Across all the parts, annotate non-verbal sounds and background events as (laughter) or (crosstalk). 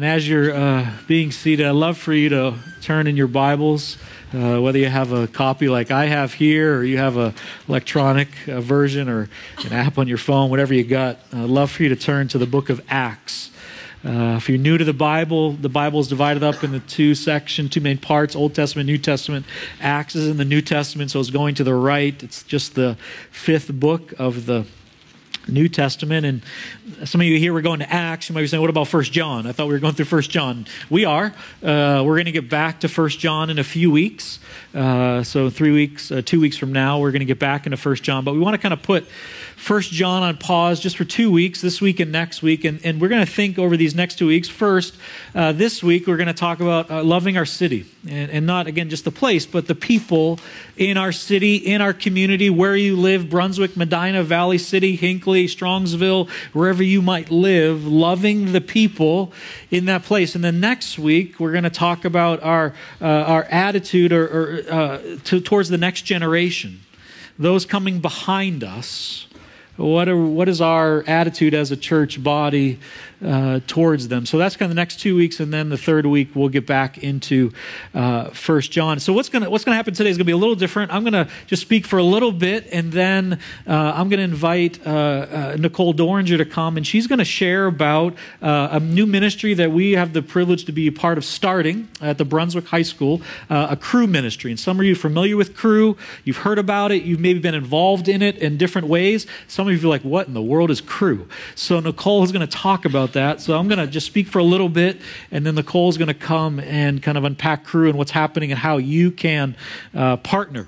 And as you're uh, being seated, I'd love for you to turn in your Bibles, uh, whether you have a copy like I have here, or you have an electronic uh, version, or an app on your phone, whatever you got. I'd love for you to turn to the book of Acts. Uh, if you're new to the Bible, the Bible is divided up into two sections, two main parts Old Testament, New Testament. Acts is in the New Testament, so it's going to the right. It's just the fifth book of the New Testament. And some of you here, we're going to Acts. You might be saying, what about First John? I thought we were going through First John. We are. Uh, we're going to get back to First John in a few weeks. Uh, so three weeks, uh, two weeks from now, we're going to get back into First John. But we want to kind of put First John on pause just for two weeks, this week and next week. And, and we're going to think over these next two weeks. First, uh, this week, we're going to talk about uh, loving our city. And, and not, again, just the place, but the people in our city, in our community, where you live Brunswick, Medina, Valley City, Hinckley, Strongsville, wherever you might live, loving the people in that place. And then next week, we're going to talk about our, uh, our attitude or, or uh, to, towards the next generation, those coming behind us what, are, what is our attitude as a church body uh, towards them? So that's kind of the next two weeks, and then the third week we'll get back into uh, First John. So what's going to what's to happen today is going to be a little different. I'm going to just speak for a little bit, and then uh, I'm going to invite uh, uh, Nicole Doringer to come, and she's going to share about uh, a new ministry that we have the privilege to be a part of starting at the Brunswick High School, a Cru ministry. And some of you are familiar with Cru. You've heard about it. You've maybe been involved in it in different ways. Some of you are like, what in the world is Cru?" So Nicole is going to talk about that. So I'm going to just speak for a little bit, and then Nicole is going to come and kind of unpack Cru and what's happening and how you can uh, partner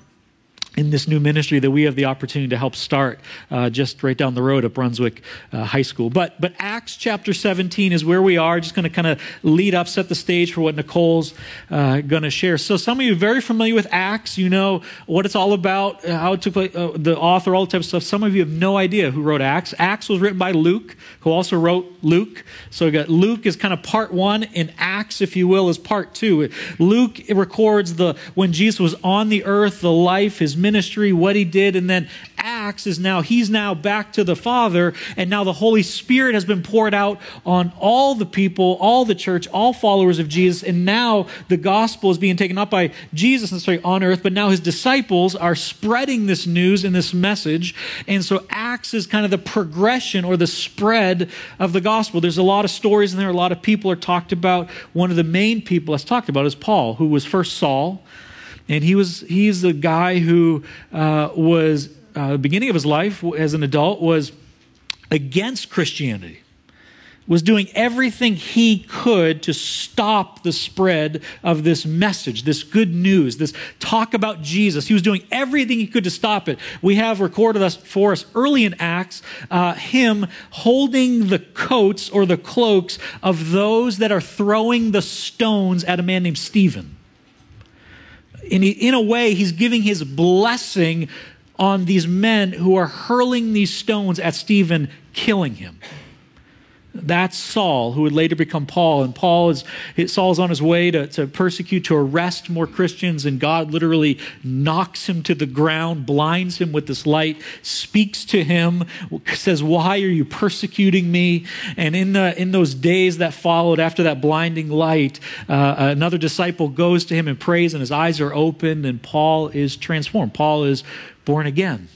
in this new ministry that we have the opportunity to help start uh, just right down the road at Brunswick uh, High School. But, but Acts chapter 17 is where we are. Just going to kind of lead up, set the stage for what Nicole's uh, going to share. So some of you very familiar with Acts. You know what it's all about, uh, how it took place, uh, the author, all the type of stuff. Some of you have no idea who wrote Acts. Acts was written by Luke, who also wrote Luke. So we got Luke is kind of part one, and Acts, if you will, is part two. Luke records the when Jesus was on the earth, the life, his ministry, what he did, and then Acts is now, he's now back to the Father, and now the Holy Spirit has been poured out on all the people, all the church, all followers of Jesus, and now the gospel is being taken up by Jesus necessarily on earth, but now his disciples are spreading this news and this message, and so Acts is kind of the progression or the spread of the gospel. There's a lot of stories in there, a lot of people are talked about. One of the main people that's talked about is Paul, who was first Saul, and he was he's the guy who uh, was uh, beginning of his life as an adult was against Christianity, was doing everything he could to stop the spread of this message, this good news, this talk about Jesus. He was doing everything he could to stop it. We have recorded us for us early in Acts uh, him holding the coats or the cloaks of those that are throwing the stones at a man named Stephen. In, in a way, he's giving his blessing on these men who are hurling these stones at Stephen, killing him. That's Saul, who would later become Paul. And Paul is Saul's on his way to, to persecute, to arrest more Christians, and God literally knocks him to the ground, blinds him with this light, speaks to him, says, Why are you persecuting me? And in the in those days that followed after that blinding light, uh, another disciple goes to him and prays, and his eyes are opened, and Paul is transformed. Paul is born again.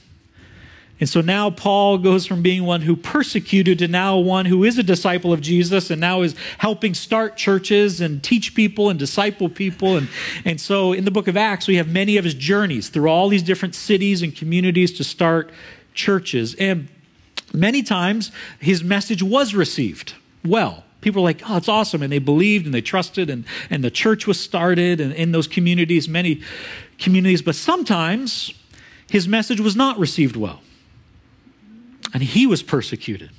And so now Paul goes from being one who persecuted to now one who is a disciple of Jesus and now is helping start churches and teach people and disciple people. And, and so in the book of Acts, we have many of his journeys through all these different cities and communities to start churches. And many times his message was received well. People were like, oh, it's awesome. And they believed and they trusted, and, and the church was started and in those communities, many communities. But sometimes his message was not received well. And he was persecuted.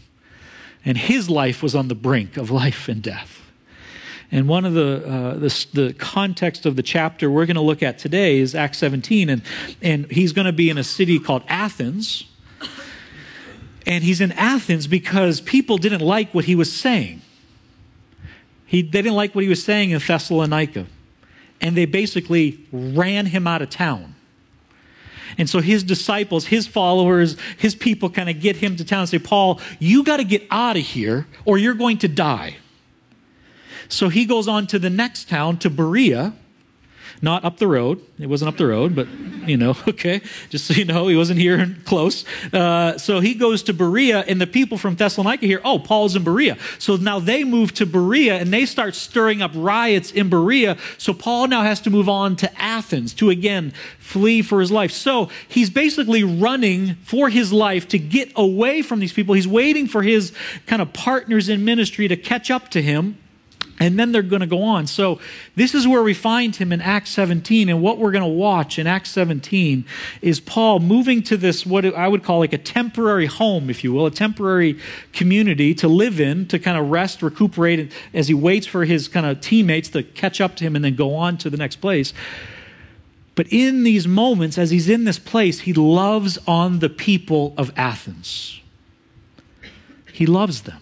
And his life was on the brink of life and death. And one of the, uh, the, the, context of the chapter we're going to look at today is Acts 17. And, and he's going to be in a city called Athens. And he's in Athens because people didn't like what he was saying. He, they didn't like what he was saying in Thessalonica. And they basically ran him out of town. And so his disciples, his followers, his people kind of get him to town and say, Paul, you got to get out of here or you're going to die. So he goes on to the next town, to Berea, not up the road. It wasn't up the road, but you know, (laughs) okay, just so you know, he wasn't here (laughs) close. Uh, so he goes to Berea, and the people from Thessalonica hear, oh, Paul's in Berea. So now they move to Berea, and they start stirring up riots in Berea. So Paul now has to move on to Athens to again flee for his life. So he's basically running for his life to get away from these people. He's waiting for his kind of partners in ministry to catch up to him and then they're going to go on. So, this is where we find him in Acts 17. And what we're going to watch in Acts 17 is Paul moving to this, what I would call like a temporary home, if you will, a temporary community to live in, to kind of rest, recuperate as he waits for his kind of teammates to catch up to him and then go on to the next place. But in these moments, as he's in this place, he loves on the people of Athens. He loves them.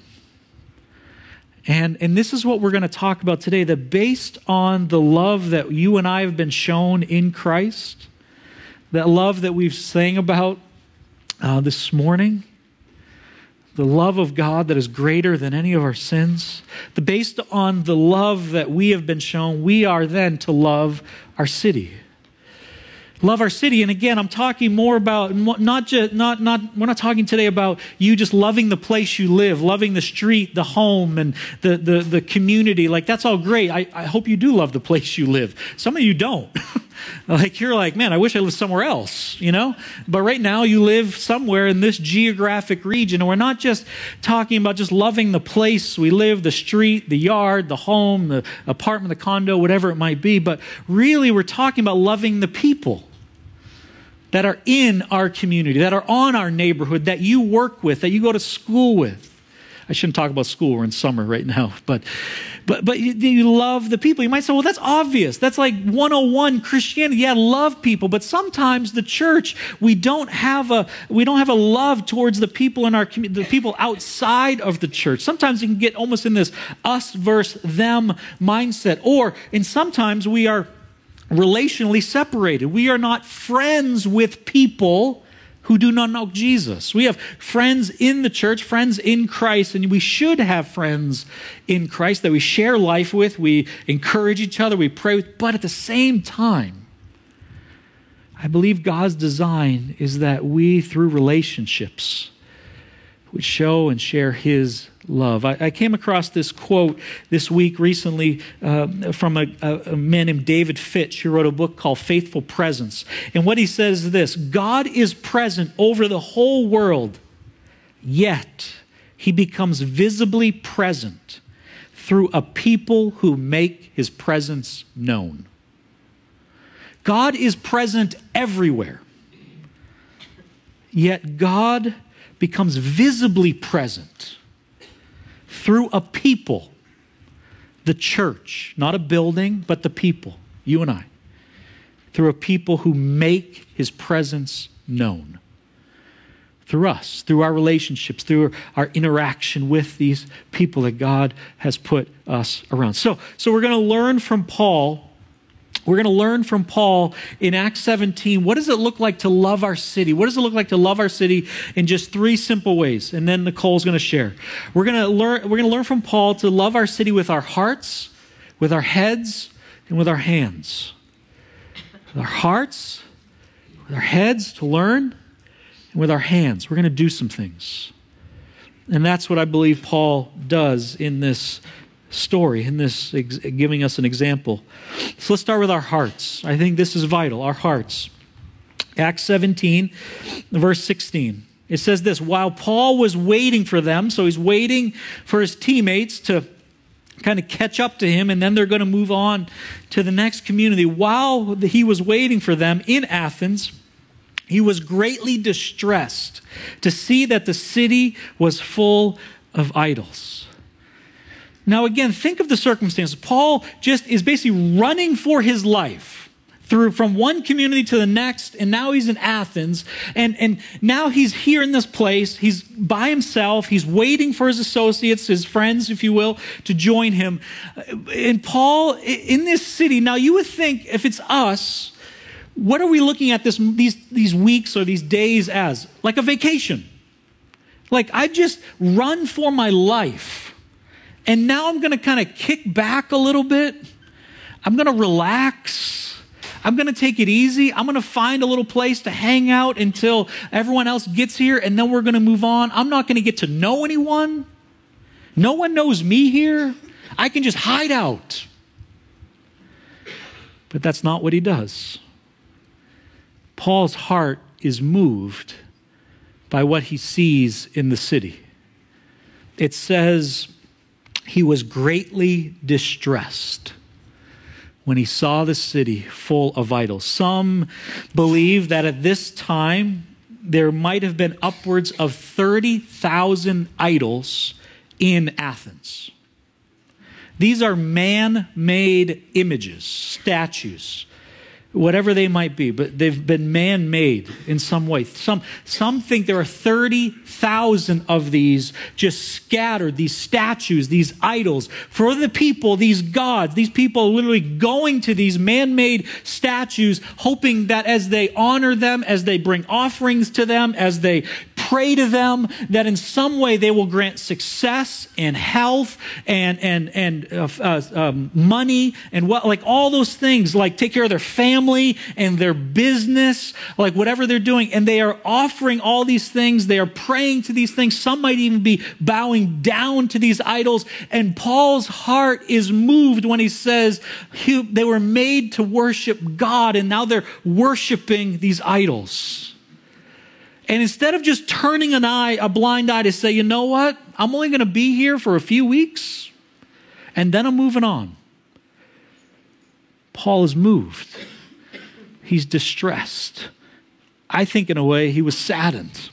And, and this is what we're going to talk about today that based on the love that you and I have been shown in Christ, that love that we've sang about uh, this morning, the love of God that is greater than any of our sins, the, based on the love that we have been shown, we are then to love our city love our city. And again i'm talking more about not just not not we're not talking today about you just loving the place you live loving the street the home and the the, the community. Like that's all great. I, I hope you do love the place you live. Some of you don't. (laughs) Like you're like man i wish i lived somewhere else you know? But right now you live somewhere in this geographic region. And we're not just talking about just loving the place we live the street the yard the home the apartment the condo whatever it might be but really we're talking about loving the people that are in our community, that are on our neighborhood, that you work with, that you go to school with. I shouldn't talk about school. We're in summer right now, (laughs) but but but you, you, love the people. You might say, well, that's obvious. That's like 101 Christianity. Yeah, love people, but sometimes the church we don't have a we don't have a love towards the people in our community, the people outside of the church. Sometimes you can get almost in this us versus them mindset, or and sometimes we are relationally separated. We are not friends with people who do not know Jesus. We have friends in the church, friends in Christ, and we should have friends in Christ that we share life with, we encourage each other, we pray with, but at the same time, I believe God's design is that we, through relationships, would show and share His love. I, I, came across this quote this week recently uh, from a, a, man named David Fitch, who wrote a book called Faithful Presence. And what he says is this God is present over the whole world, yet he becomes visibly present through a people who make his presence known. God is present everywhere, yet God becomes visibly present through a people, the church, not a building, but the people, you and I, through a people who make his presence known. Through us, through our relationships, through our interaction with these people that God has put us around. So, so we're going to learn from Paul we're going to learn from Paul in Acts 17 what does it look like to love our city? What does it look like to love our city in just three simple ways? And then Nicole's going to share. We're going to learn we're going to learn from Paul to love our city with our hearts, with our heads, and with our hands. With our hearts, with our heads to learn, and with our hands. We're going to do some things. And that's what I believe Paul does in this story in this ex- giving us an example. So let's start with our hearts. I think this is vital, our hearts. Acts 17, verse 16. It says this while Paul was waiting for them, so he's waiting for his teammates to kind of catch up to him, and then they're going to move on to the next community. While he was waiting for them in Athens, he was greatly distressed to see that the city was full of idols. Now, again, think of the circumstances. Paul just is basically running for his life through from one community to the next, and now he's in Athens, and, and now he's here in this place. He's by himself. He's waiting for his associates, his friends, if you will, to join him. And Paul, in this city, now you would think if it's us, what are we looking at this, these, these weeks or these days as? Like a vacation. Like I've just run for my life And now I'm going to kind of kick back a little bit. I'm going to relax. I'm going to take it easy. I'm going to find a little place to hang out until everyone else gets here, and then we're going to move on. I'm not going to get to know anyone. No one knows me here. I can just hide out. But that's not what he does. Paul's heart is moved by what he sees in the city. It says he was greatly distressed when he saw the city full of idols. Some believe that at this time there might have been upwards of 30,000 idols in Athens. These are man made images, statues whatever they might be, but they've been man made in some way. Some, some think there are 30,000 of these just scattered, these statues, these idols. For the people, these gods, these people are literally going to these man made statues, hoping that as they honor them, as they bring offerings to them, as they pray to them that in some way they will grant success and health and and and uh, uh, um, money and what like all those things like take care of their family and their business like whatever they're doing and they are offering all these things they are praying to these things some might even be bowing down to these idols and Paul's heart is moved when he says he, they were made to worship God and now they're worshiping these idols and instead of just turning an eye, a blind eye to say, you know what? I'm only going to be here for a few weeks and then I'm moving on. Paul is moved. He's distressed. I think, in a way, he was saddened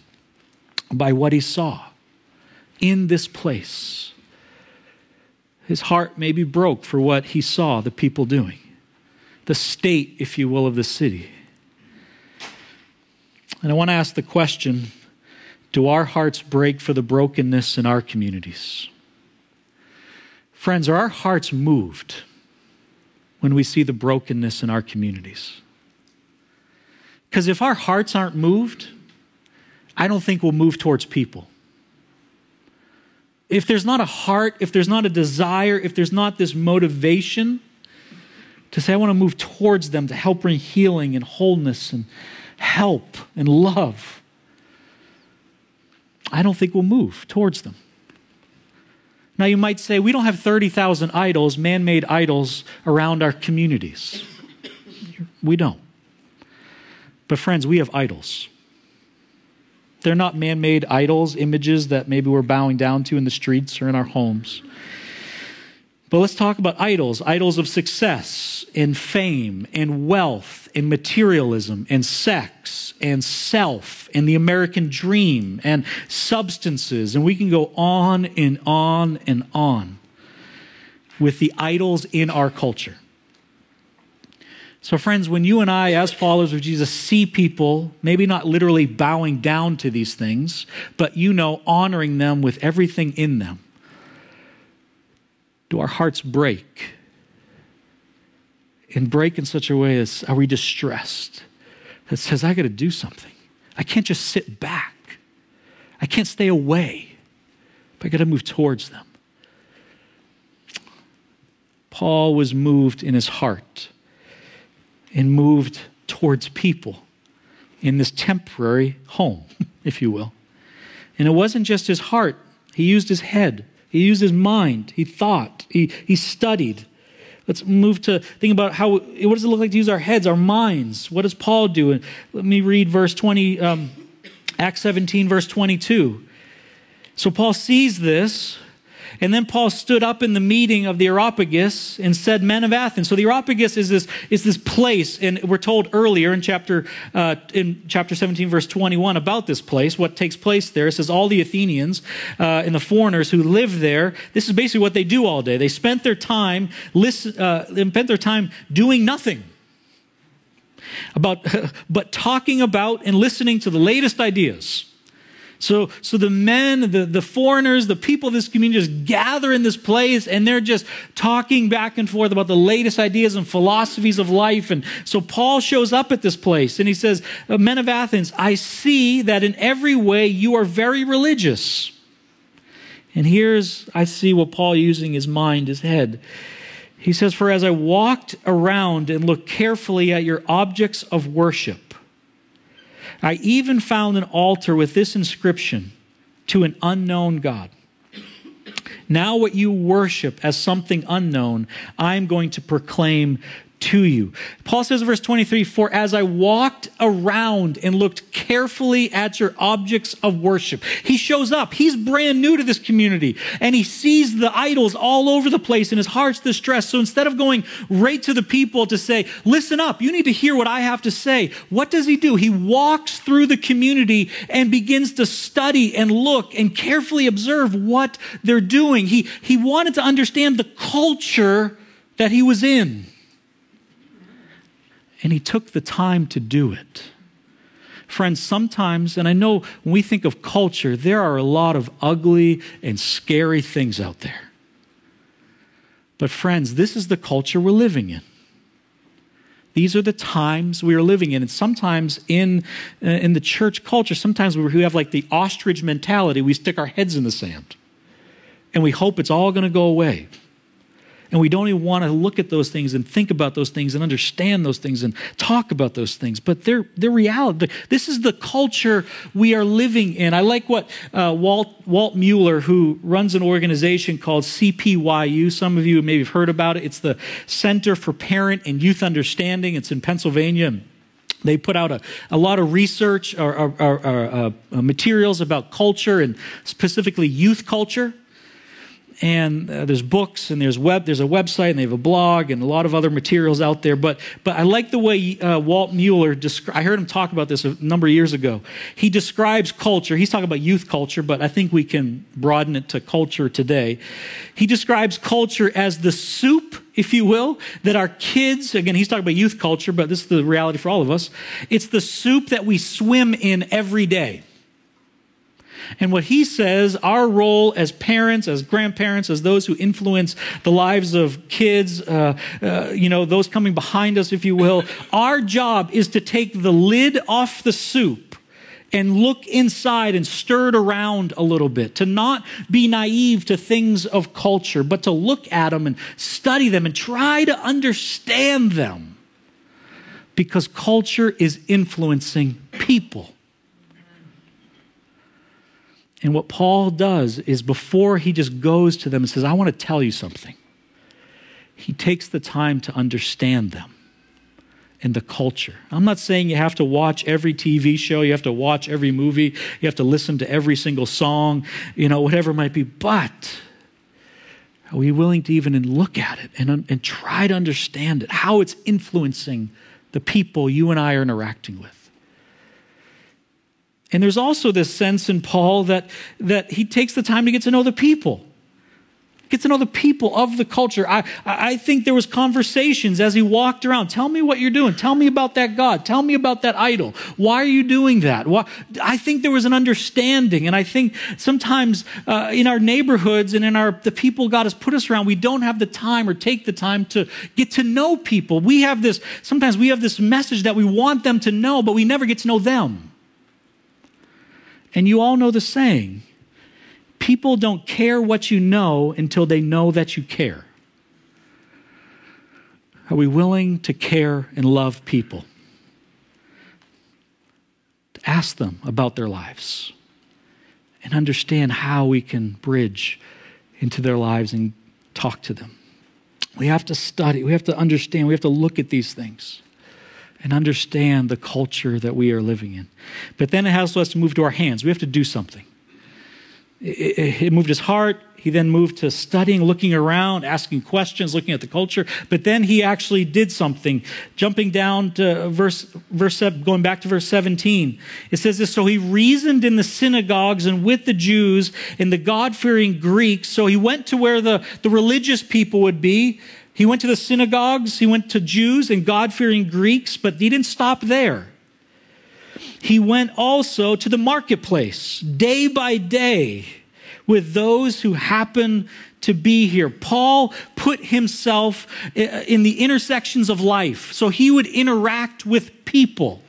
by what he saw in this place. His heart maybe broke for what he saw the people doing, the state, if you will, of the city. And I want to ask the question do our hearts break for the brokenness in our communities? Friends, are our hearts moved when we see the brokenness in our communities? Because if our hearts aren't moved, I don't think we'll move towards people. If there's not a heart, if there's not a desire, if there's not this motivation to say, I want to move towards them to help bring healing and wholeness and help and love, I don't think we'll move towards them. Now, you might say, we don't have 30,000 idols, man made idols, around our communities. We don't. But, friends, we have idols. They're not man made idols, images that maybe we're bowing down to in the streets or in our homes. But let's talk about idols idols of success and fame and wealth and materialism and sex and self and the American dream and substances. And we can go on and on and on with the idols in our culture. So, friends, when you and I, as followers of Jesus, see people, maybe not literally bowing down to these things, but you know, honoring them with everything in them do our hearts break? And break in such a way as are we distressed that says, I got to do something. I can't just sit back. I can't stay away. But I got to move towards them. Paul was moved in his heart and moved towards people in this temporary home, (laughs) if you will. And it wasn't just his heart, he used his head. He used his mind. He thought. He, he studied. Let's move to think about how, what does it look like to use our heads, our minds? What does Paul do? And let me read verse 20, um, Acts 17, verse 22. So Paul sees this and then Paul stood up in the meeting of the Areopagus and said, Men of Athens. So the Areopagus is this, is this place, and we're told earlier in chapter, uh, in chapter 17, verse 21, about this place, what takes place there. It says, All the Athenians uh, and the foreigners who live there, this is basically what they do all day. They spent their time, listen, uh, spent their time doing nothing about, (laughs) but talking about and listening to the latest ideas so, so the men, the, the foreigners, the people of this community just gather in this place and they're just talking back and forth about the latest ideas and philosophies of life. And so Paul shows up at this place and he says, uh, Men of Athens, I see that in every way you are very religious. And here's, I see what Paul using his mind, his head. He says, For as I walked around and looked carefully at your objects of worship, I even found an altar with this inscription to an unknown God. Now, what you worship as something unknown, I'm going to proclaim to you. Paul says in verse 23 For as I walked around and looked carefully at your objects of worship, he shows up. He's brand new to this community and he sees the idols all over the place and his heart's distressed. So instead of going right to the people to say, Listen up, you need to hear what I have to say, what does he do? He walks through the community and begins to study and look and carefully observe what they're doing. He, he wanted to understand the culture that he was in and he took the time to do it. Friends, sometimes, and I know when we think of culture, there are a lot of ugly and scary things out there. But, friends, this is the culture we're living in. These are the times we are living in. And sometimes in, uh, in the church culture, sometimes we have like the ostrich mentality. We stick our heads in the sand and we hope it's all going to go away. And we don't even want to look at those things and think about those things and understand those things and talk about those things. But they're, they're reality. This is the culture we are living in. I like what uh, Walt, Walt Mueller, who runs an organization called CPYU, some of you maybe have heard about it. It's the Center for Parent and Youth Understanding. It's in Pennsylvania. They put out a, a lot of research or, or, or, or uh, materials about culture and specifically youth culture and uh, there's books and there's web there's a website and they have a blog and a lot of other materials out there but but i like the way uh, walt mueller descri- i heard him talk about this a number of years ago he describes culture he's talking about youth culture but i think we can broaden it to culture today he describes culture as the soup if you will, that our kids, again, he's talking about youth culture, but this is the reality for all of us. It's the soup that we swim in every day. And what he says, our role as parents, as grandparents, as those who influence the lives of kids, uh, uh, you know, those coming behind us, if you will, (laughs) our job is to take the lid off the soup and look inside and stir it around a little bit, to not be naive to things of culture, but to look at them and study them and try to understand them. Because culture is influencing people. And what Paul does is before he just goes to them and says, I want to tell you something, he takes the time to understand them and the culture. I'm not saying you have to watch every TV show, you have to watch every movie, you have to listen to every single song, you know, whatever it might be, but are we willing to even look at it and, and try to understand it, how it's influencing the people you and I are interacting with? And there's also this sense in Paul that, that he takes the time to get to know the people. Get to know the people of the culture. I, I think there was conversations as he walked around. Tell me what you're doing. Tell me about that God. Tell me about that idol. Why are you doing that? Why? I think there was an understanding. And I think sometimes uh, in our neighborhoods and in our the people God has put us around, we don't have the time or take the time to get to know people. We have this, sometimes we have this message that we want them to know, but we never get to know them. And you all know the saying people don't care what you know until they know that you care. Are we willing to care and love people? To ask them about their lives and understand how we can bridge into their lives and talk to them. We have to study, we have to understand, we have to look at these things and understand the culture that we are living in. But then it has us to move to our hands. We have to do something. It, it, it moved his heart. He then moved to studying, looking around, asking questions, looking at the culture. But then he actually did something. Jumping down to verse, verse, going back to verse 17, it says this, so he reasoned in the synagogues and with the Jews and the God-fearing Greeks. So he went to where the, the religious people would be he went to the synagogues, he went to Jews and God fearing Greeks, but he didn't stop there. He went also to the marketplace day by day with those who happen to be here. Paul put himself eh, in the intersections of life, so he would interact with people.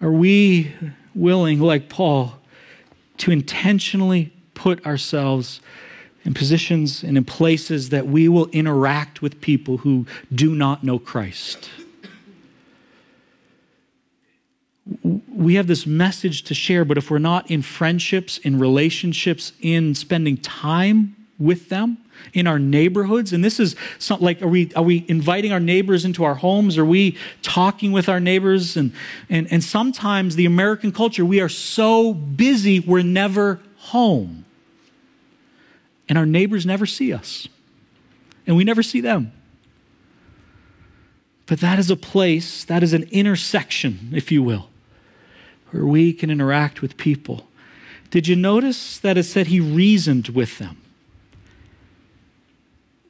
Are we willing, like Paul, to intentionally put ourselves in positions and in places that we will interact with people who do not know Christ. We have this message to share, but if we're not in friendships, in relationships, in spending time with them, in our neighborhoods and this is some, like are we are we inviting our neighbors into our homes? Are we talking with our neighbors? And and and sometimes the american culture we are so busy we're never home and our neighbors never see us and we never see them but that is a place that is an intersection if you will where we can interact with people did you notice that it said he reasoned with them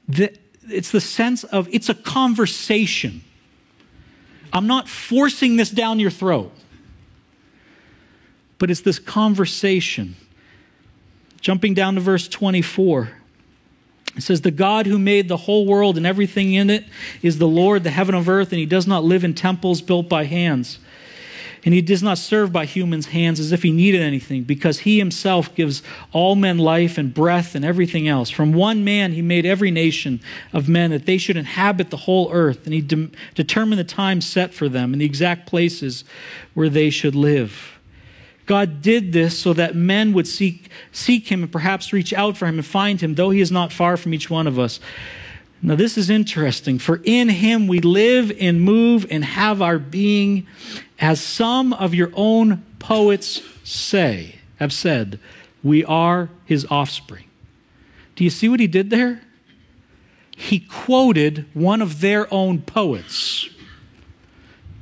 the, it's the sense of it's a conversation. I'm not forcing this down your throat, but it's this conversation. Jumping down to verse 24. It says, The God who made the whole world and everything in it is the Lord, the heaven of earth, and he does not live in temples built by hands. And he does not serve by humans' hands as if he needed anything, because he himself gives all men life and breath and everything else. From one man he made every nation of men that they should inhabit the whole earth, and he de- determined the time set for them and the exact places where they should live. God did this so that men would seek, seek him and perhaps reach out for him and find him, though he is not far from each one of us. Now, this is interesting. For in him we live and move and have our being, as some of your own poets say, have said, we are his offspring. Do you see what he did there? He quoted one of their own poets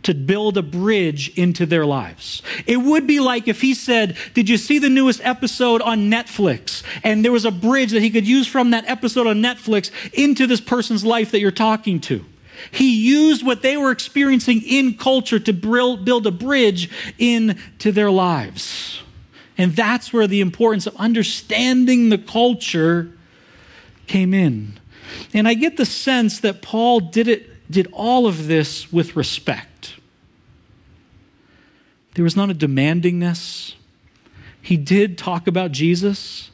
to build a bridge into their lives. It would be like if he said, Did you see the newest episode on Netflix? And there was a bridge that he could use from that episode on Netflix into this person's life that you're talking to. He used what they were experiencing in culture to build a bridge into their lives. And that's where the importance of understanding the culture came in. And I get the sense that Paul did it did all of this with respect. There was not a demandingness. He did talk about Jesus,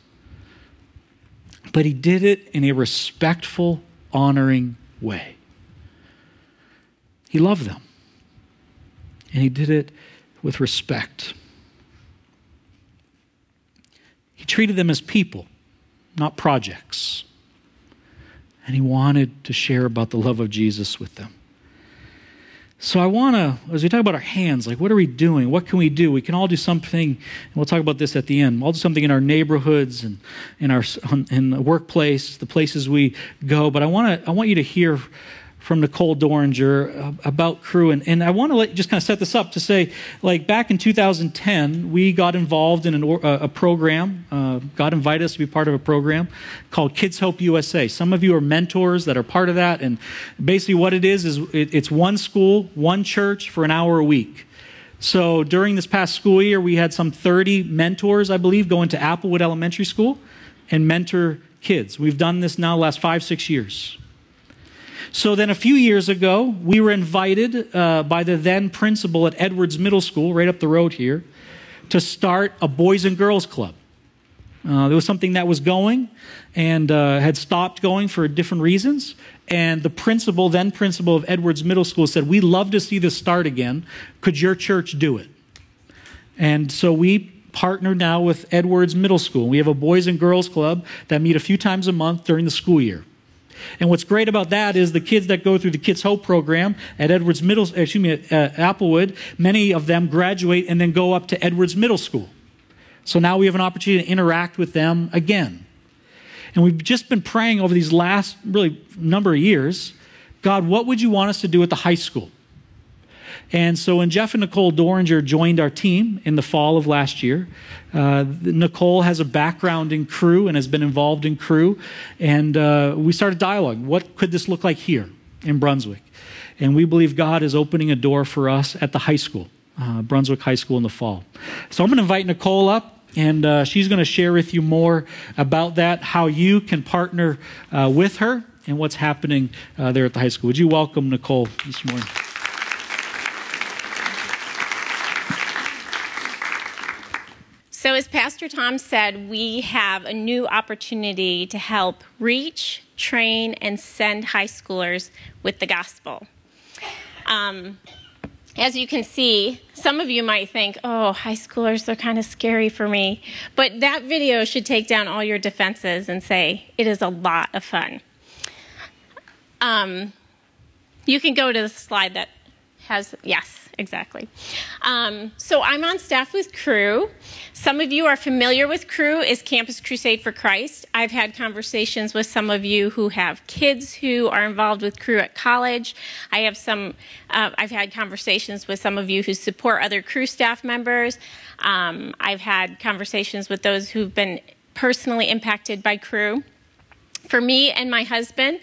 but he did it in a respectful, honoring way. He loved them, and he did it with respect. He treated them as people, not projects and he wanted to share about the love of Jesus with them. So I want to, as we talk about our hands, like what are we doing? What can we do? We can all do something, and we'll talk about this at the end. We'll do something in our neighborhoods and in our in the workplace, the places we go. But I want to, I want you to hear from Nicole Doringer uh, about Cru. And, and I want to just kind of set this up to say, like back in 2010, we got involved in an, uh, a program. Uh, God invited us to be part of a program called Kids Hope USA. Some of you are mentors that are part of that. And basically, what it is, is it, it's one school, one church for an hour a week. So during this past school year, we had some 30 mentors, I believe, go into Applewood Elementary School and mentor kids. We've done this now last five, six years. So then a few years ago, we were invited uh, by the then principal at Edwards Middle School, right up the road here, to start a Boys and Girls Club. Uh, there was something that was going and uh, had stopped going for different reasons. And the principal, then principal of Edwards Middle School, said, We'd love to see this start again. Could your church do it? And so we partner now with Edwards Middle School. We have a Boys and Girls Club that meet a few times a month during the school year. And what's great about that is the kids that go through the Kids Hope program at Edwards Middle, excuse me, at uh, Applewood, many of them graduate and then go up to Edwards Middle School. So now we have an opportunity to interact with them again. And we've just been praying over these last really number of years, God, what would you want us to do at the high school? And so when Jeff and Nicole Doringer joined our team in the fall of last year, uh, Nicole has a background in Cru and has been involved in Cru. And uh, we started dialogue. What could this look like here in Brunswick? And we believe God is opening a door for us at the high school, uh, Brunswick High School in the fall. So I'm going to invite Nicole up. And uh, she's going to share with you more about that, how you can partner uh, with her, and what's happening uh, there at the high school. Would you welcome Nicole this morning? So, as Pastor Tom said, we have a new opportunity to help reach, train, and send high schoolers with the gospel. Um, as you can see, some of you might think, oh, high schoolers, they're kind of scary for me. But that video should take down all your defenses and say, it is a lot of fun. Um, you can go to the slide that has, yes exactly. Um, so I'm on staff with Cru. Some of you are familiar with Cru is Campus Crusade for Christ. I've had conversations with some of you who have kids who are involved with Cru at college. I have some. Uh, I've had conversations with some of you who support other Cru staff members. Um, I've had conversations with those who've been personally impacted by Cru. For me and my husband,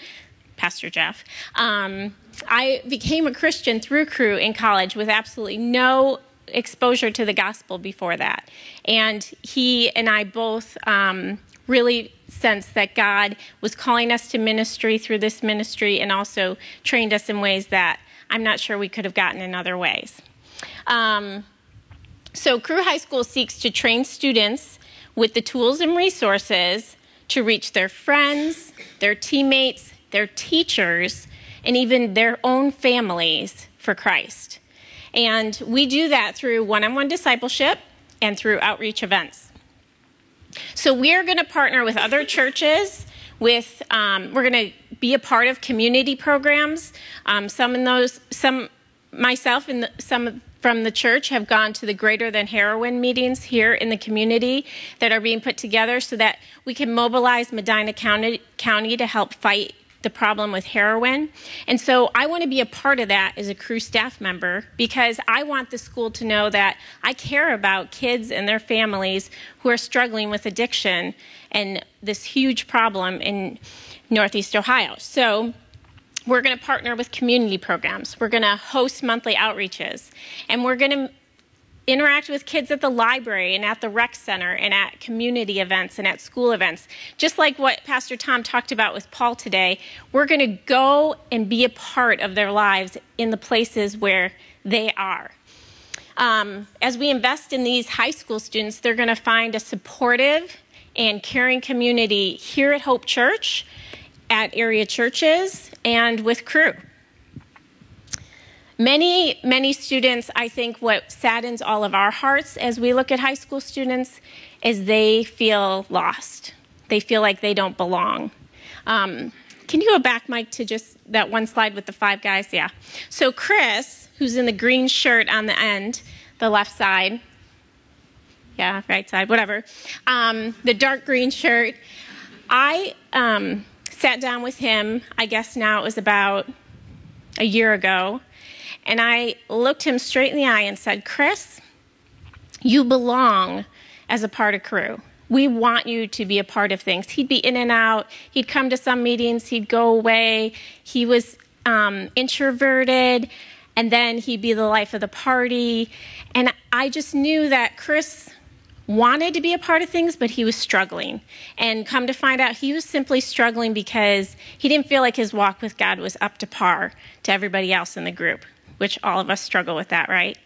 Pastor Jeff. Um, I became a Christian through Cru in college with absolutely no exposure to the gospel before that. And he and I both um, really sensed that God was calling us to ministry through this ministry and also trained us in ways that I'm not sure we could have gotten in other ways. Um, so, Cru High School seeks to train students with the tools and resources to reach their friends, their teammates, their teachers, and even their own families for Christ. And we do that through one on one discipleship and through outreach events. So we are going to partner with other churches. With um, we're going to be a part of community programs. Um, some in those, some myself and the, some from the church have gone to the greater than heroin meetings here in the community that are being put together so that we can mobilize Medina County, County to help fight the problem with heroin. And so I want to be a part of that as a Cru staff member because I want the school to know that I care about kids and their families who are struggling with addiction and this huge problem in Northeast Ohio. So we're going to partner with community programs. We're going to host monthly outreaches. And we're going to interact with kids at the library and at the rec center and at community events and at school events. Just like what Pastor Tom talked about with Paul today, we're going to go and be a part of their lives in the places where they are. Um, as we invest in these high school students, they're going to find a supportive and caring community here at Hope Church, at area churches, and with Cru. Many, many students, I think what saddens all of our hearts as we look at high school students is they feel lost. They feel like they don't belong. Um, can you go back, Mike, to just that one slide with the five guys? Yeah. So, Chris, who's in the green shirt on the end, the left side, yeah, right side, whatever, um, the dark green shirt, I um, sat down with him, I guess now it was about a year ago, and I looked him straight in the eye and said, Chris, you belong as a part of Cru. We want you to be a part of things. He'd be in and out. He'd come to some meetings. He'd go away. He was um, introverted, and then he'd be the life of the party. And I just knew that Chris wanted to be a part of things, but he was struggling. And come to find out, he was simply struggling because he didn't feel like his walk with God was up to par to everybody else in the group which all of us struggle with that, right?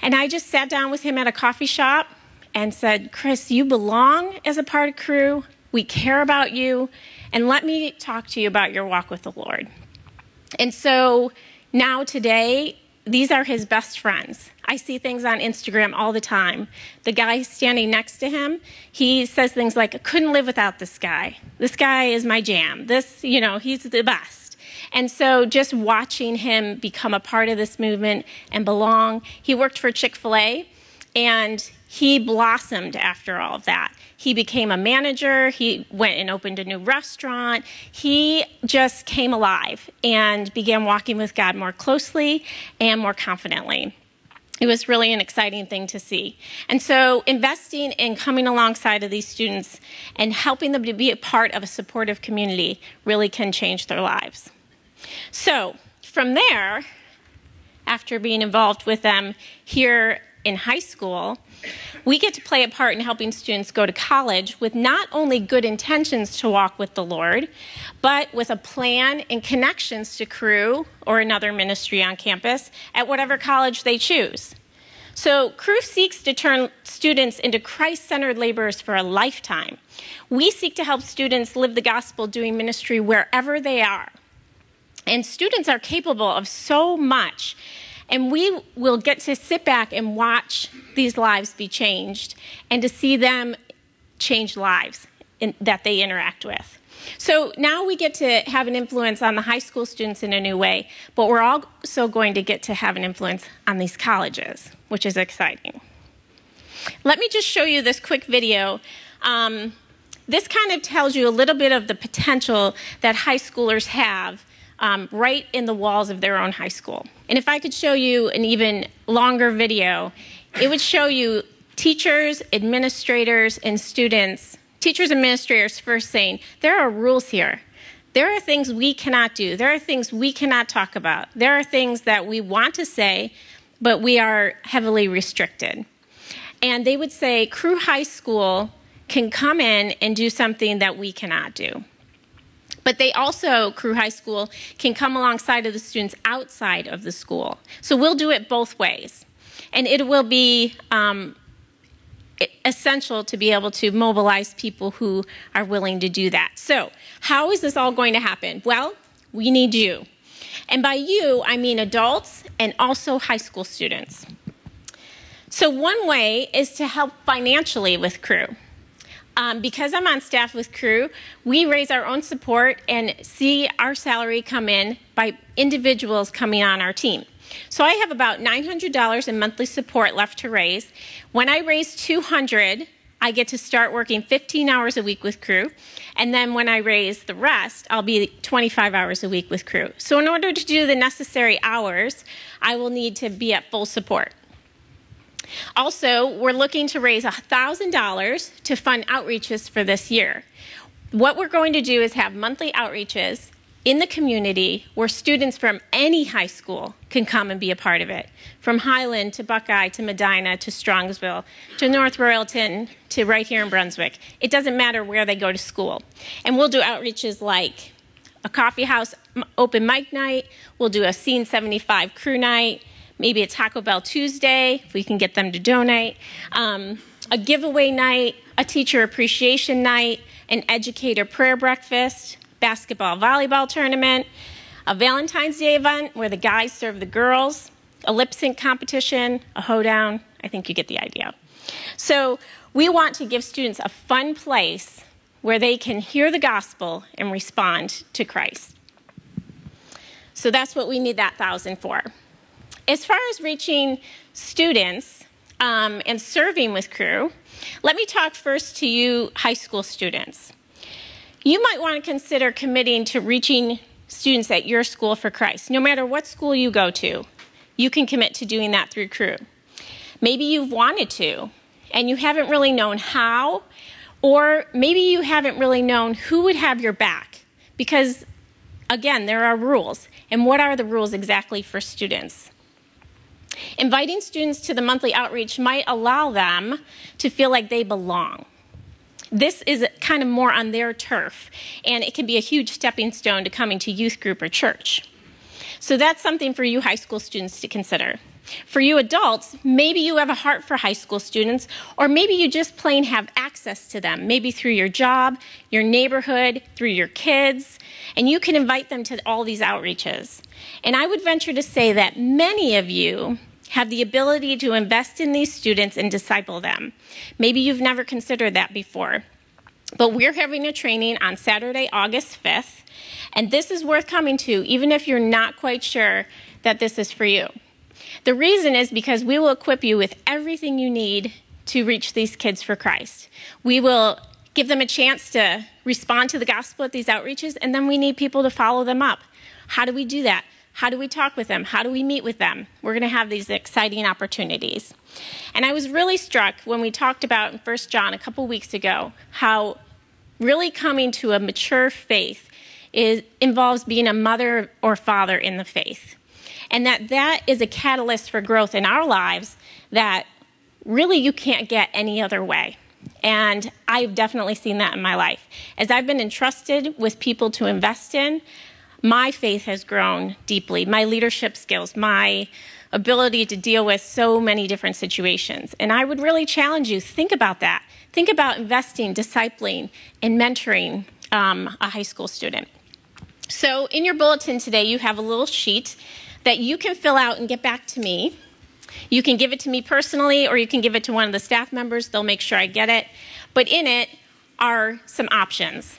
And I just sat down with him at a coffee shop and said, Chris, you belong as a part of Cru. We care about you. And let me talk to you about your walk with the Lord. And so now, today, these are his best friends. I see things on Instagram all the time. The guy standing next to him, he says things like, I couldn't live without this guy. This guy is my jam. This, you know, he's the best. And so just watching him become a part of this movement and belong, he worked for Chick fil A and he blossomed after all of that. He became a manager. He went and opened a new restaurant. He just came alive and began walking with God more closely and more confidently. It was really an exciting thing to see. And so, investing in coming alongside of these students and helping them to be a part of a supportive community really can change their lives. So, from there, after being involved with them here in high school, we get to play a part in helping students go to college with not only good intentions to walk with the Lord, but with a plan and connections to Cru or another ministry on campus at whatever college they choose. So, Cru seeks to turn students into Christ centered laborers for a lifetime. We seek to help students live the gospel doing ministry wherever they are. And students are capable of so much. And we will get to sit back and watch these lives be changed and to see them change lives in, that they interact with. So now we get to have an influence on the high school students in a new way, but we're also going to get to have an influence on these colleges, which is exciting. Let me just show you this quick video. Um, this kind of tells you a little bit of the potential that high schoolers have um, right in the walls of their own high school. And if I could show you an even longer video, it would show you teachers, administrators, and students teachers administrators first saying, there are rules here. There are things we cannot do. There are things we cannot talk about. There are things that we want to say, but we are heavily restricted. And they would say, Cru High School can come in and do something that we cannot do. But they also, Cru High School, can come alongside of the students outside of the school. So we'll do it both ways. And it will be um, essential to be able to mobilize people who are willing to do that. So, how is this all going to happen? Well, we need you. And by you, I mean adults and also high school students. So, one way is to help financially with Cru. Um, because I'm on staff with Cru, we raise our own support and see our salary come in by individuals coming on our team. So I have about $900 in monthly support left to raise. When I raise 200, I get to start working 15 hours a week with Cru, And then when I raise the rest, I'll be 25 hours a week with Cru. So in order to do the necessary hours, I will need to be at full support. Also, we're looking to raise $1,000 to fund outreaches for this year. What we're going to do is have monthly outreaches in the community where students from any high school can come and be a part of it. From Highland to Buckeye to Medina to Strongsville to North Royalton to right here in Brunswick. It doesn't matter where they go to school. And we'll do outreaches like a coffee house open mic night, we'll do a Scene 75 Cru night, maybe a Taco Bell Tuesday if we can get them to donate, um, a giveaway night, a teacher appreciation night, an educator prayer breakfast, basketball volleyball tournament, a Valentine's Day event where the guys serve the girls, a lip sync competition, a hoedown. I think you get the idea. So, we want to give students a fun place where they can hear the gospel and respond to Christ. So, that's what we need that thousand for. As far as reaching students um, and serving with Cru, let me talk first to you, high school students. You might want to consider committing to reaching students at your school for Christ. No matter what school you go to, you can commit to doing that through Cru. Maybe you've wanted to, and you haven't really known how, or maybe you haven't really known who would have your back. Because, again, there are rules. And what are the rules exactly for students? Inviting students to the monthly outreach might allow them to feel like they belong. This is kind of more on their turf, and it can be a huge stepping stone to coming to youth group or church. So that's something for you high school students to consider. For you adults, maybe you have a heart for high school students, or maybe you just plain have access to them, maybe through your job, your neighborhood, through your kids, and you can invite them to all these outreaches. And I would venture to say that many of you have the ability to invest in these students and disciple them. Maybe you've never considered that before. But we're having a training on Saturday, August 5th, and this is worth coming to, even if you're not quite sure that this is for you. The reason is because we will equip you with everything you need to reach these kids for Christ. We will give them a chance to respond to the gospel at these outreaches, and then we need people to follow them up. How do we do that? How do we talk with them? How do we meet with them? We're going to have these exciting opportunities. And I was really struck when we talked about in 1 John a couple weeks ago how really coming to a mature faith is, involves being a mother or father in the faith. And that that is a catalyst for growth in our lives that really you can't get any other way. And I've definitely seen that in my life. As I've been entrusted with people to invest in, my faith has grown deeply, my leadership skills, my ability to deal with so many different situations. And I would really challenge you think about that. Think about investing, discipling, and mentoring um, a high school student. So, in your bulletin today, you have a little sheet that you can fill out and get back to me. You can give it to me personally, or you can give it to one of the staff members. They'll make sure I get it. But in it are some options.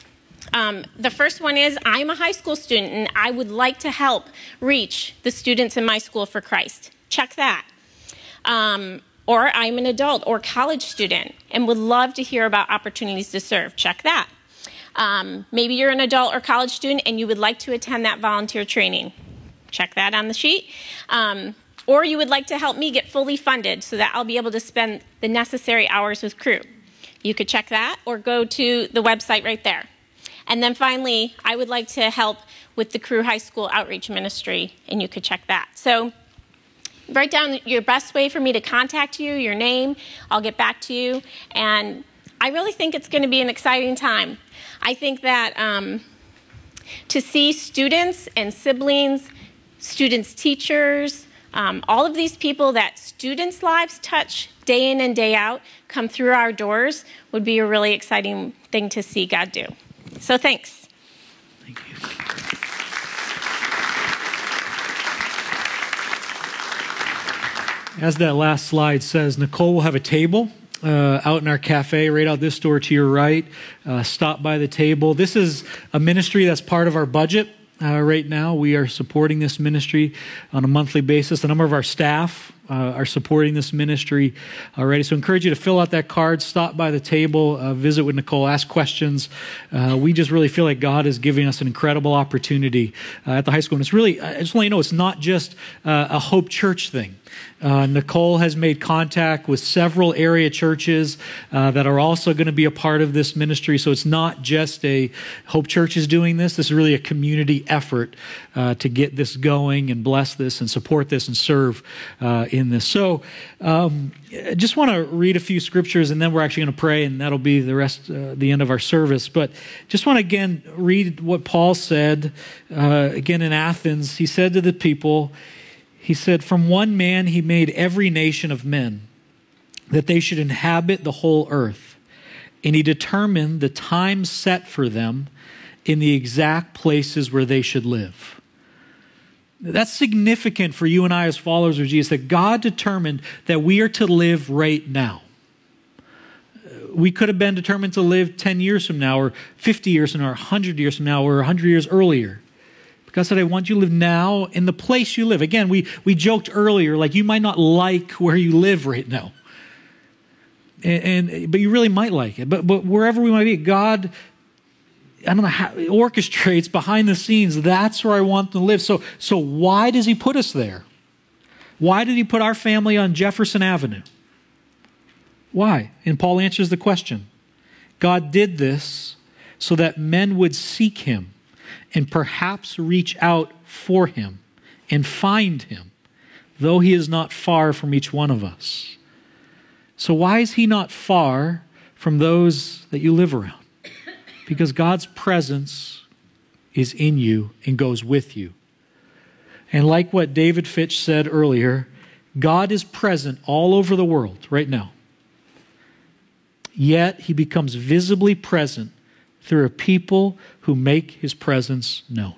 Um, the first one is I'm a high school student and I would like to help reach the students in my school for Christ. Check that. Um, or I'm an adult or college student and would love to hear about opportunities to serve. Check that. Um, maybe you're an adult or college student and you would like to attend that volunteer training. Check that on the sheet. Um, or you would like to help me get fully funded so that I'll be able to spend the necessary hours with Cru. You could check that or go to the website right there. And then finally, I would like to help with the Cru High School Outreach Ministry, and you could check that. So write down your best way for me to contact you, your name. I'll get back to you. And I really think it's going to be an exciting time. I think that um, to see students and siblings, students' teachers, um, all of these people that students' lives touch day in and day out come through our doors would be a really exciting thing to see God do. So thanks. Thank you. As that last slide says, Nicole will have a table uh, out in our cafe, right out this door to your right. Uh, stop by the table. This is a ministry that's part of our budget. Uh, right now, we are supporting this ministry on a monthly basis. A number of our staff uh, are supporting this ministry already. So, I encourage you to fill out that card, stop by the table, uh, visit with Nicole, ask questions. Uh, we just really feel like God is giving us an incredible opportunity uh, at the high school. And it's really, I just want you to know, it's not just uh, a Hope Church thing. Uh, Nicole has made contact with several area churches uh, that are also going to be a part of this ministry. So it's not just a Hope Church is doing this. This is really a community effort uh, to get this going and bless this and support this and serve uh, in this. So um, I just want to read a few scriptures and then we're actually going to pray and that'll be the rest, uh, the end of our service. But just want to again read what Paul said uh, again in Athens. He said to the people, he said, From one man he made every nation of men, that they should inhabit the whole earth. And he determined the time set for them in the exact places where they should live. That's significant for you and I as followers of Jesus, that God determined that we are to live right now. We could have been determined to live 10 years from now, or 50 years from now, or 100 years from now, or 100 years earlier. God said, I want you to live now in the place you live. Again, we, we joked earlier, like you might not like where you live right now. And, and but you really might like it. But but wherever we might be, God, I don't know how orchestrates behind the scenes. That's where I want them to live. So so why does he put us there? Why did he put our family on Jefferson Avenue? Why? And Paul answers the question. God did this so that men would seek him and perhaps reach out for him and find him, though he is not far from each one of us. So, why is he not far from those that you live around? Because God's presence is in you and goes with you. And like what David Fitch said earlier, God is present all over the world right now. Yet he becomes visibly present through a people who make his presence known.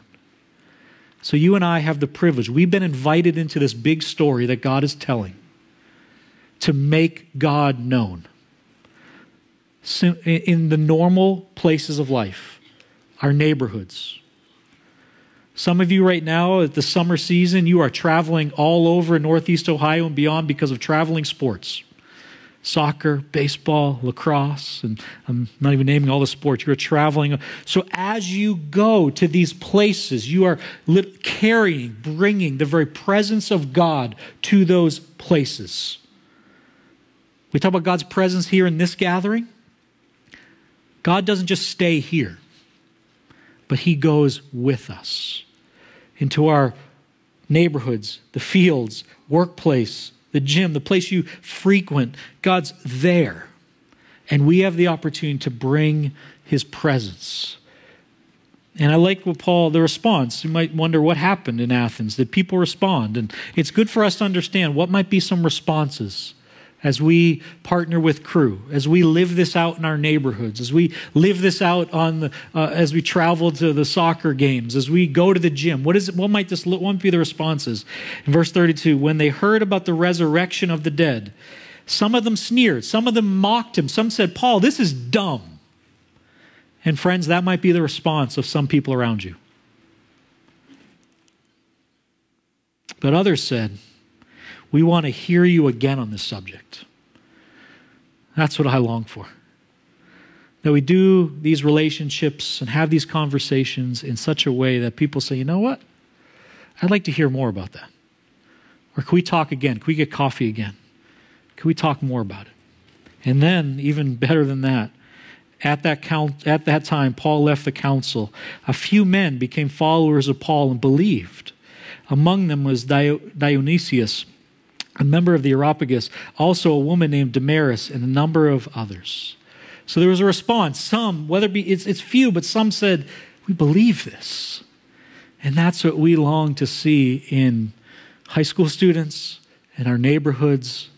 So you and I have the privilege. We've been invited into this big story that God is telling to make God known in the normal places of life, our neighborhoods. Some of you right now at the summer season, you are traveling all over Northeast Ohio and beyond because of traveling sports soccer, baseball, lacrosse, and I'm not even naming all the sports. You're traveling. So as you go to these places, you are carrying, bringing the very presence of God to those places. We talk about God's presence here in this gathering. God doesn't just stay here, but He goes with us into our neighborhoods, the fields, workplace, the gym, the place you frequent. God's there. And we have the opportunity to bring his presence. And I like what Paul, the response. You might wonder what happened in Athens. Did people respond? And it's good for us to understand what might be some responses as we partner with Cru, as we live this out in our neighborhoods, as we live this out on the, uh, as we travel to the soccer games, as we go to the gym. What is it, what might this what might be the responses? In verse 32, when they heard about the resurrection of the dead, some of them sneered, some of them mocked him, some said, Paul, this is dumb. And friends, that might be the response of some people around you. But others said, We want to hear you again on this subject. That's what I long for. That we do these relationships and have these conversations in such a way that people say, You know what? I'd like to hear more about that. Or can we talk again? Can we get coffee again? Can we talk more about it? And then, even better than that, at that, count, at that time, Paul left the council. A few men became followers of Paul and believed. Among them was Dionysius, a member of the Areopagus, also a woman named Damaris, and a number of others. So there was a response. Some, whether it be, it's, it's few, but some said, We believe this. And that's what we long to see in high school students, in our neighborhoods,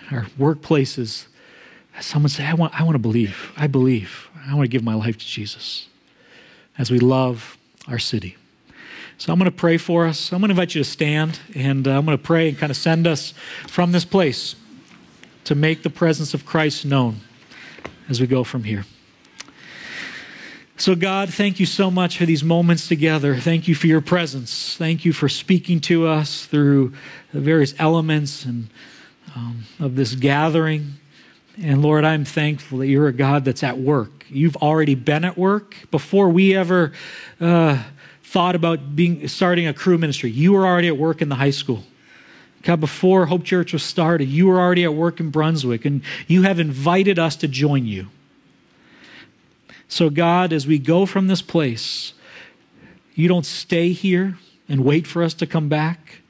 in our workplaces someone say, I want, I want to believe. I believe. I want to give my life to Jesus as we love our city. So I'm going to pray for us. I'm going to invite you to stand, and uh, I'm going to pray and kind of send us from this place to make the presence of Christ known as we go from here. So, God, thank you so much for these moments together. Thank you for your presence. Thank you for speaking to us through the various elements and um, of this gathering. And Lord, I'm thankful that you're a God that's at work. You've already been at work before we ever uh, thought about being starting a Cru ministry. You were already at work in the high school. God, before Hope Church was started, you were already at work in Brunswick, and you have invited us to join you. So, God, as we go from this place, you don't stay here and wait for us to come back.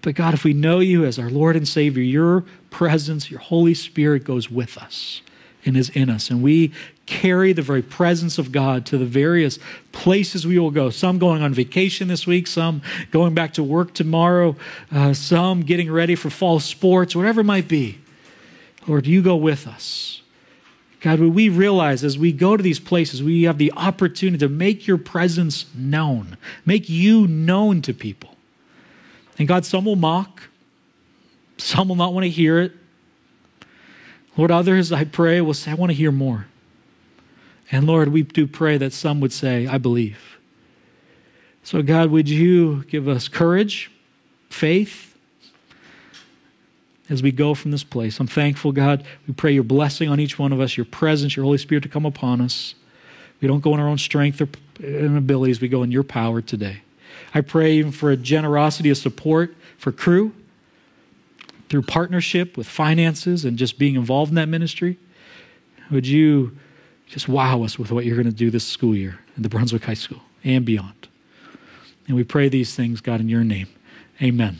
But God, if we know you as our Lord and Savior, your presence, your Holy Spirit goes with us and is in us. And we carry the very presence of God to the various places we will go. Some going on vacation this week, some going back to work tomorrow, uh, some getting ready for fall sports, whatever it might be. Lord, you go with us. God, we realize as we go to these places, we have the opportunity to make your presence known, make you known to people. And God, some will mock, some will not want to hear it. Lord, others, I pray, will say, I want to hear more. And Lord, we do pray that some would say, I believe. So, God, would you give us courage, faith, as we go from this place? I'm thankful, God. We pray your blessing on each one of us, your presence, your Holy Spirit to come upon us. We don't go in our own strength or abilities, we go in your power today. I pray even for a generosity of support for Cru through partnership with finances and just being involved in that ministry. Would you just wow us with what you're going to do this school year in the Brunswick High School and beyond? And we pray these things, God, in your name. Amen.